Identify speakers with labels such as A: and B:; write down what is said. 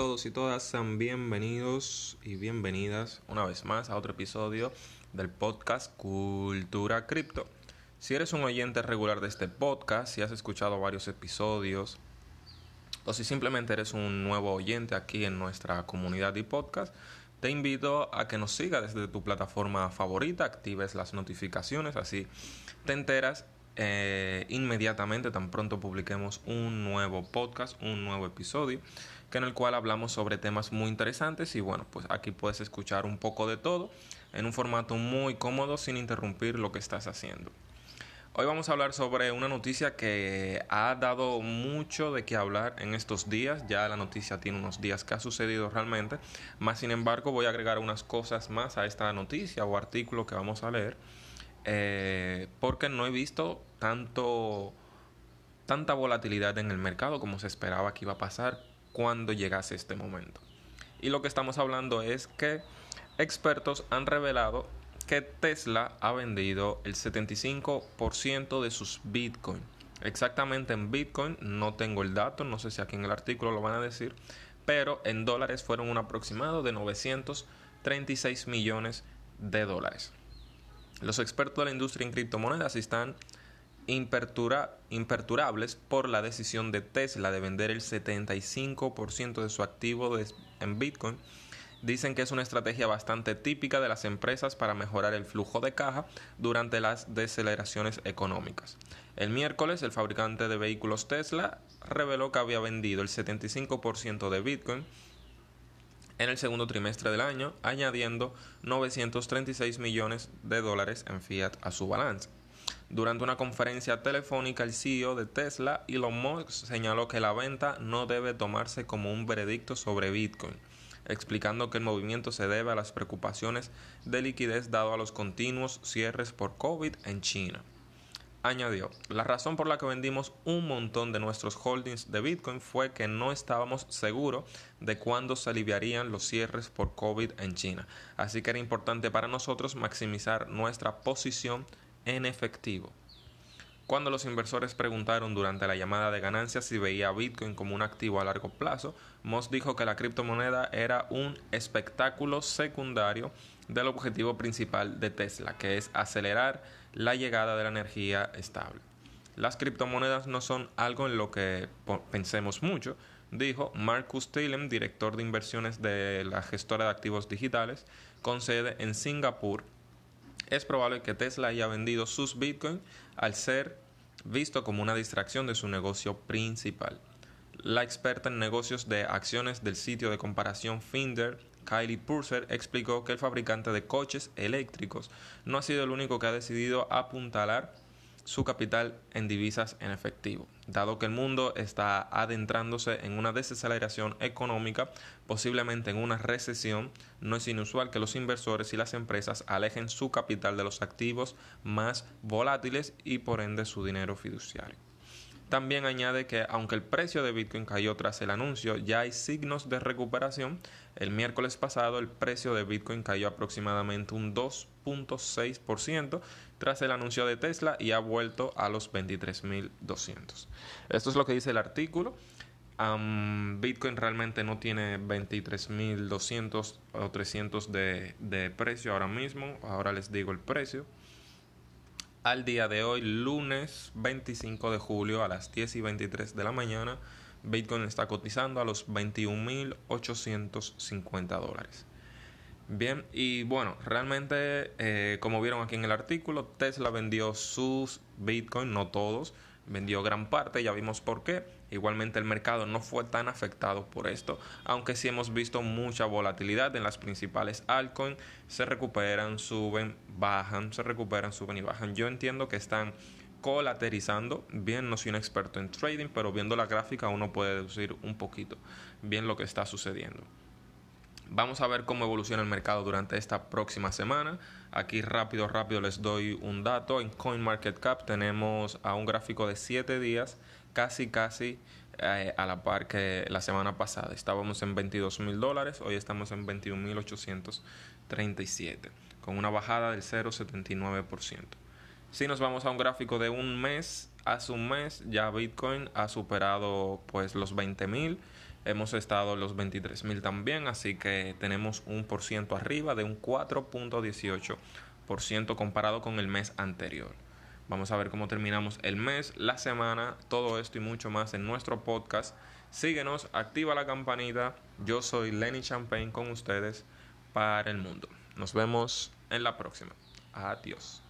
A: todos y todas, sean bienvenidos y bienvenidas una vez más a otro episodio del podcast Cultura Cripto. Si eres un oyente regular de este podcast, si has escuchado varios episodios o si simplemente eres un nuevo oyente aquí en nuestra comunidad y podcast, te invito a que nos sigas desde tu plataforma favorita, actives las notificaciones, así te enteras eh, inmediatamente tan pronto publiquemos un nuevo podcast, un nuevo episodio, que en el cual hablamos sobre temas muy interesantes y bueno, pues aquí puedes escuchar un poco de todo en un formato muy cómodo sin interrumpir lo que estás haciendo. Hoy vamos a hablar sobre una noticia que ha dado mucho de qué hablar en estos días. Ya la noticia tiene unos días que ha sucedido realmente. Más sin embargo, voy a agregar unas cosas más a esta noticia o artículo que vamos a leer eh, porque no he visto tanto tanta volatilidad en el mercado como se esperaba que iba a pasar cuando llegase este momento. Y lo que estamos hablando es que expertos han revelado que Tesla ha vendido el 75% de sus Bitcoin. Exactamente en Bitcoin, no tengo el dato, no sé si aquí en el artículo lo van a decir, pero en dólares fueron un aproximado de 936 millones de dólares. Los expertos de la industria en criptomonedas están imperturables por la decisión de Tesla de vender el 75% de su activo en Bitcoin. Dicen que es una estrategia bastante típica de las empresas para mejorar el flujo de caja durante las deceleraciones económicas. El miércoles, el fabricante de vehículos Tesla reveló que había vendido el 75% de Bitcoin en el segundo trimestre del año, añadiendo 936 millones de dólares en fiat a su balance. Durante una conferencia telefónica, el CEO de Tesla, Elon Musk, señaló que la venta no debe tomarse como un veredicto sobre Bitcoin, explicando que el movimiento se debe a las preocupaciones de liquidez dado a los continuos cierres por COVID en China. Añadió, la razón por la que vendimos un montón de nuestros holdings de Bitcoin fue que no estábamos seguros de cuándo se aliviarían los cierres por COVID en China. Así que era importante para nosotros maximizar nuestra posición en efectivo. Cuando los inversores preguntaron durante la llamada de ganancias si veía Bitcoin como un activo a largo plazo, Moss dijo que la criptomoneda era un espectáculo secundario del objetivo principal de Tesla, que es acelerar la llegada de la energía estable. Las criptomonedas no son algo en lo que pensemos mucho, dijo Marcus Tillem, director de inversiones de la gestora de activos digitales, con sede en Singapur. Es probable que Tesla haya vendido sus Bitcoin al ser visto como una distracción de su negocio principal. La experta en negocios de acciones del sitio de comparación Finder Kylie Purser explicó que el fabricante de coches eléctricos no ha sido el único que ha decidido apuntalar su capital en divisas en efectivo. Dado que el mundo está adentrándose en una desaceleración económica, posiblemente en una recesión, no es inusual que los inversores y las empresas alejen su capital de los activos más volátiles y por ende su dinero fiduciario. También añade que aunque el precio de Bitcoin cayó tras el anuncio, ya hay signos de recuperación. El miércoles pasado el precio de Bitcoin cayó aproximadamente un 2.6% tras el anuncio de Tesla y ha vuelto a los 23.200. Esto es lo que dice el artículo. Bitcoin realmente no tiene 23.200 o 300 de, de precio ahora mismo. Ahora les digo el precio al día de hoy, lunes 25 de julio a las 10 y 23 de la mañana, Bitcoin está cotizando a los 21.850 dólares. Bien, y bueno, realmente, eh, como vieron aquí en el artículo, Tesla vendió sus Bitcoin, no todos, vendió gran parte, ya vimos por qué. Igualmente el mercado no fue tan afectado por esto, aunque sí hemos visto mucha volatilidad en las principales altcoins, se recuperan, suben, bajan, se recuperan, suben y bajan. Yo entiendo que están colaterizando, bien no soy un experto en trading, pero viendo la gráfica uno puede deducir un poquito bien lo que está sucediendo. Vamos a ver cómo evoluciona el mercado durante esta próxima semana. Aquí rápido, rápido les doy un dato. En CoinMarketCap tenemos a un gráfico de 7 días, casi, casi eh, a la par que la semana pasada. Estábamos en 22 mil dólares, hoy estamos en 21 mil 837, con una bajada del 0,79%. Si nos vamos a un gráfico de un mes, hace un mes ya Bitcoin ha superado pues los 20 mil Hemos estado los 23 mil también, así que tenemos un por ciento arriba de un 4.18% comparado con el mes anterior. Vamos a ver cómo terminamos el mes, la semana, todo esto y mucho más en nuestro podcast. Síguenos, activa la campanita. Yo soy Lenny Champagne con ustedes para el mundo. Nos vemos en la próxima. Adiós.